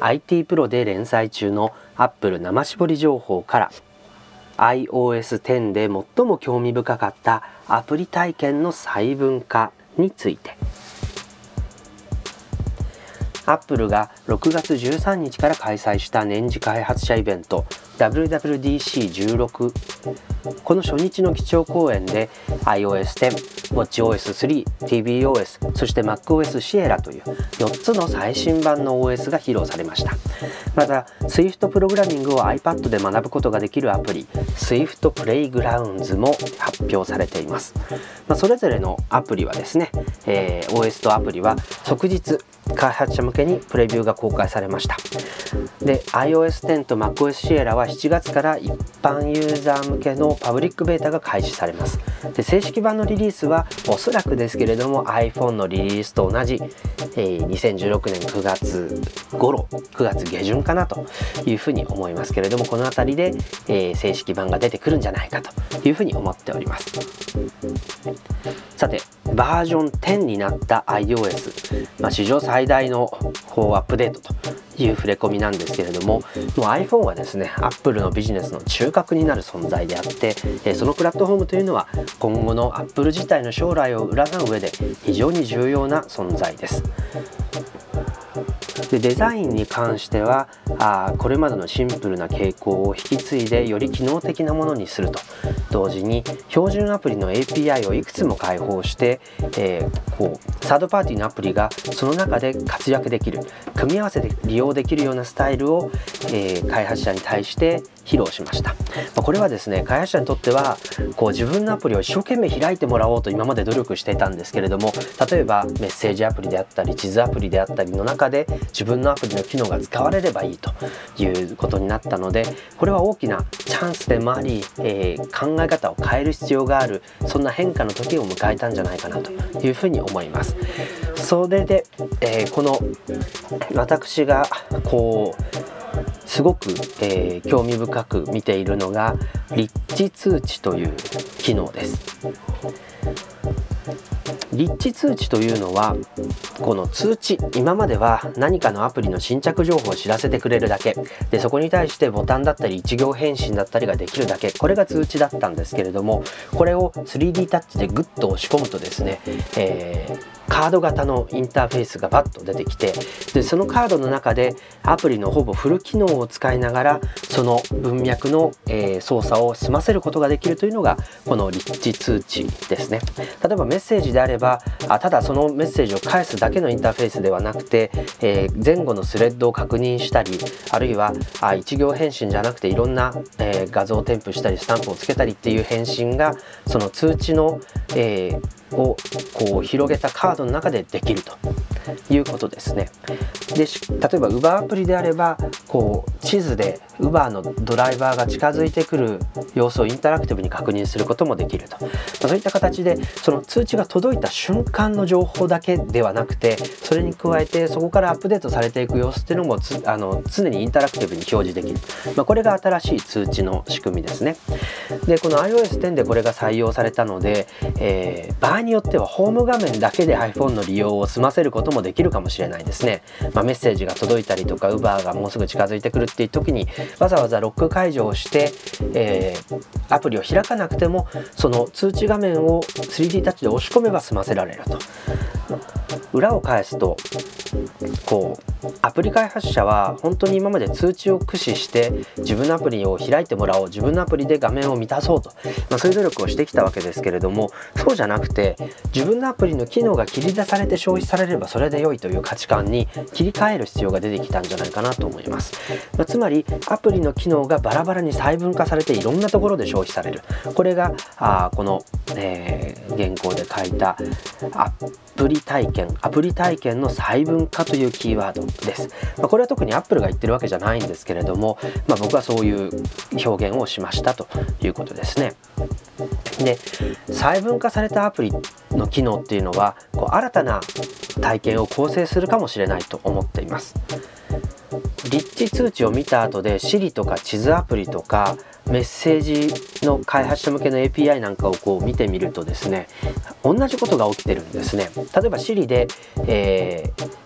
IT プロで連載中の Apple 生絞り情報から iOS10 で最も興味深かったアプリ体験の細分化について。アップルが6月13日から開催した年次開発者イベント WWDC16 この初日の基調講演で iOS10、WatchOS3、tvOS そして MacOS Sierra という4つの最新版の OS が披露されました。また Swift プログラミングを iPad で学ぶことができるアプリ Swift Playgrounds も発表されています、まあ、それぞれのアプリはですね、えー、OS とアプリは即日開発者向けにプレビューが公開されました。で iOS10 と MacOS Sierra は7月から一般ユーザー向けのパブリックベータが開始されます。で正式版のリリースはおそらくですけれども iPhone のリリースと同じ、えー、2016年9月頃9月下旬かなというふうに思いますけれどもこの辺りで、えー、正式版が出てくるんじゃないかというふうに思っております。さてバージョン10になった iOS、まあ、史上最大のこうアップデートという触れ込みなんですけれどももう iPhone はですね Apple のビジネスの中核になる存在であってそのプラットフォームというのは今後の Apple 自体の将来を占う上で非常に重要な存在です。でデザインに関してはあこれまでのシンプルな傾向を引き継いでより機能的なものにすると。同時に標準アプリの API をいくつも開放して、えー、こうサードパーティーのアプリがその中で活躍できる組み合わせて利用できるようなスタイルを、えー、開発者に対して披露しました、ま、これはですね開発者にとってはこう自分のアプリを一生懸命開いてもらおうと今まで努力していたんですけれども例えばメッセージアプリであったり地図アプリであったりの中で自分のアプリの機能が使われればいいということになったのでこれは大きなチャンスでもあり、えー、考え方を変える必要があるそんな変化の時を迎えたんじゃないかなというふうに思います。それで、えー、この私がこうすごく、えー、興味深く見ているのが立地通知という機能です。立地通知というのはこの通知今までは何かのアプリの新着情報を知らせてくれるだけ。でそこに対してボタンだったり一行返信だったりができるだけ。これが通知だったんですけれどもこれを 3D タッチでグッと押し込むとですね、えーカード型のインターフェースがバッと出てきてでそのカードの中でアプリのほぼフル機能を使いながらその文脈の、えー、操作を済ませることができるというのがこの立地通知ですね。例えばメッセージであればあただそのメッセージを返すだけのインターフェースではなくて、えー、前後のスレッドを確認したりあるいはあ一行返信じゃなくていろんな、えー、画像を添付したりスタンプをつけたりっていう返信がその通知の、えー、をこう広げたカードの中でできると。いうことですね。で例えば Uber アプリであればこう地図で Uber のドライバーが近づいてくる様子をインタラクティブに確認することもできると、まあ、そういった形でその通知が届いた瞬間の情報だけではなくてそれに加えてそこからアップデートされていく様子っていうのもあの常にインタラクティブに表示できる、まあ、これが新しい通知の仕組みですね。でこの iOS10 でこれが採用されたので、えー、場合によってはホーム画面だけで iPhone の利用を済ませることもできるかもしれないですね、まあ、メッセージが届いたりとか Uber がもうすぐ近づいてくるっていう時にわざわざロック解除をして、えー、アプリを開かなくてもその通知画面を 3D タッチで押し込めば済ませられると。裏を返すとこうアプリ開発者は本当に今まで通知を駆使して自分のアプリを開いてもらおう自分のアプリで画面を満たそうと、まあ、そういう努力をしてきたわけですけれどもそうじゃなくて自分のアプリの機能が切り出されて消費されればそれで良いという価値観に切り替える必要が出てきたんじゃないかなと思います、まあ、つまりアプリの機能がバラバラに細分化されていろんなところで消費される。これがあこの、えー、原稿で書いたアプリ体験アプリ体験の細分化というキーワードです、まあ、これは特にアップルが言ってるわけじゃないんですけれども、まあ、僕はそういう表現をしましたということですね。で細分化されたアプリの機能っていうのはこう新たな体験を構成するかもしれないと思っています。立地通知を見た後で Siri とか地図アプリとかメッセージの開発者向けの API なんかをこう見てみるとですね同じことが起きてるんですね。例えば Siri で、えー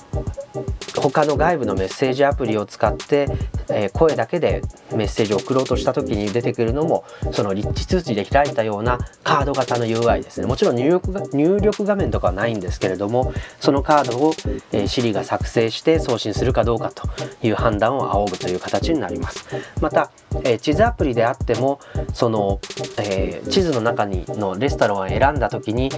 他の外部のメッセージアプリを使って、えー、声だけでメッセージを送ろうとした時に出てくるのもその立地通知で開いたようなカード型の UI ですね。もちろん入力が入力画面とかはないんですけれどもそのカードを、えー、Siri が作成して送信するかどうかという判断を仰ぐという形になります。また、えー、地図アプリであってもその、えー、地図の中にのレストランを選んだ時に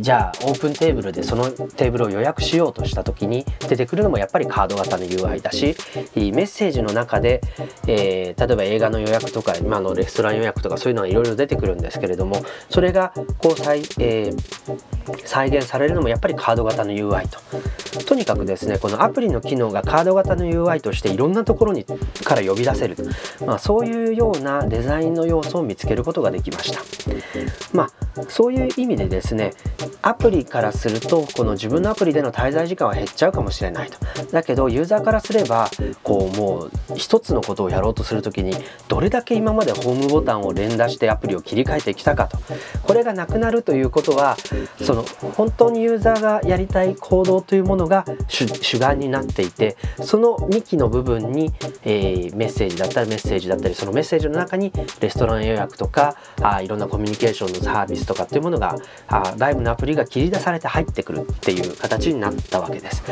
じゃあオープンテーブルでそのテーブルを予約しようとした時に出てくるのもやっぱりカード型の UI だしメッセージの中で、えー、例えば映画の予約とか今のレストラン予約とかそういうのがいろいろ出てくるんですけれどもそれがこう再,、えー、再現されるのもやっぱりカード型の UI と。とにかくですねこのアプリの機能がカード型の UI としていろんなところにから呼び出せる、まあ、そういうようなデザインの要素を見つけることができました。まあ、そういう意味でですねアプリからするとこの自分のアプリでの滞在時間は減っちゃうかもしれないとだけどユーザーからすればこうもう一つのことをやろうとする時にどれだけ今までホームボタンを連打してアプリを切り替えてきたかとこれがなくなるということはその本当にユーザーがやりたい行動というものが主眼になっていてその幹の部分に、えー、メッセージだったらメッセージだったりそのメッセージの中にレストラン予約とかあいろんなコミュニケーションのサービスとかっていうものがあ外部のアプリが切り出されて入ってくるっていう形になったわけです。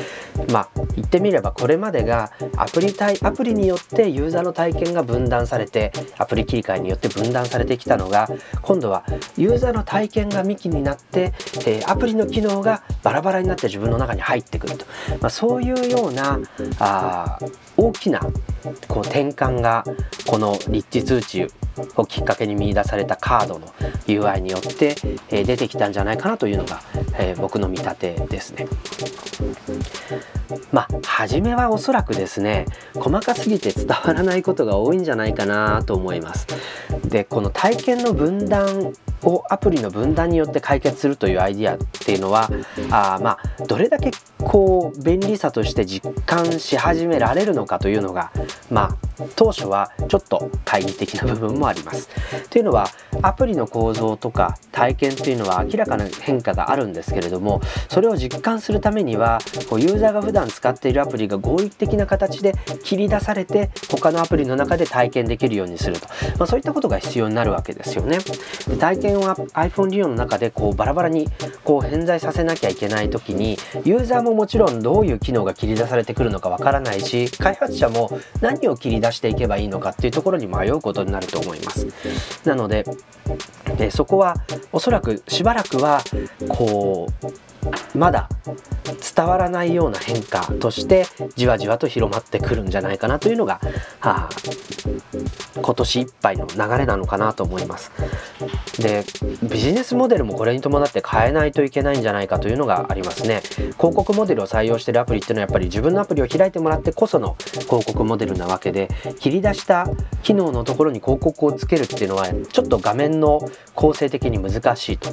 まあ言ってみればこれまでがアプリ対アプリによってユーザーの体験が分断されてアプリ切り替えによって分断されてきたのが今度はユーザーの体験が幹になって、えー、アプリの機能がバラバラになって自分の中に入ってくると、まあ、そういうようなあ大きなこう転換がこの立地通知をきっかけに見出されたカードの UI によって、えー、出てきたんじゃないかなというのが、えー、僕の見立てですね。まあ初めはおそらくですね細かすぎて伝わらないことが多いんじゃないかなと思います。でこの体験の分断をアプリの分断によって解決するというアイディアっていうのはあまあどれだけこう便利さとして実感し始められるのかというのがまあ当初はちょっと懐疑的な部分もあります。というのはアプリの構造とか体験というのは明らかな変化があるんですけれどもそれを実感するためにはこうユーザーが普段使っているアプリが合理的な形で切り出されて他のアプリの中で体験できるようにすると、まあ、そういったことが必要になるわけですよね。で体験を iPhone 利用の中でこうバラバラにこう偏在させなきゃいけない時にユーザーももちろんどういう機能が切り出されてくるのかわからないし開発者も何を切り出出していけばいいのかっていうところに迷うことになると思います。なのででそこはおそらくしばらくはこうまだ伝わらないような変化としてじわじわと広まってくるんじゃないかなというのが、はあ、今年いっぱいの流れなのかなと思います。でビジネスモデルもこれに伴って変えないといけないんじゃないかというのがありますね広告モデルを採用しているアプリっていうのはやっぱり自分のアプリを開いてもらってこその広告モデルなわけで切り出した機能のところに広告をつけるっていうのはちょっと画面の構成的に難しいと、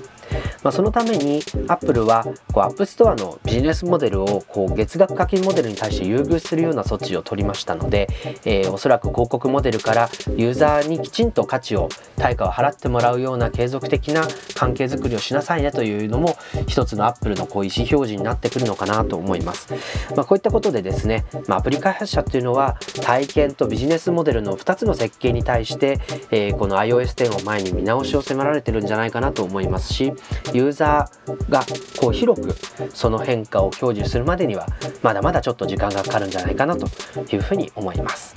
まあ、そのために Apple はこう App Store のビジネスモデルをこう月額課金モデルに対して優遇するような措置を取りましたので、えー、おそらく広告モデルからユーザーにきちんと価値を対価を払ってもらうような継続的な関係づくりをしなさいねというのも一つのアップルのこう意思表示になってくるのかなと思います。まあ、こういったことでですね、まあ、アプリ開発者っていうのは体験とビジネスモデルの2つの設計に対して、えー、この iOS10 を前に見直しを迫られてるんじゃないかなと思いますしユーザーがこう広くその変化を享受するまでにはまだまだちょっと時間がかかるんじゃないかなというふうに思います。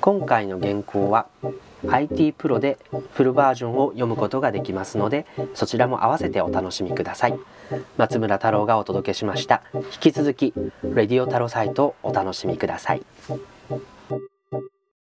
今回の原稿は IT プロでフルバージョンを読むことができますのでそちらも合わせてお楽しみください松村太郎がお届けしました引き続きレディオ太郎サイトをお楽しみください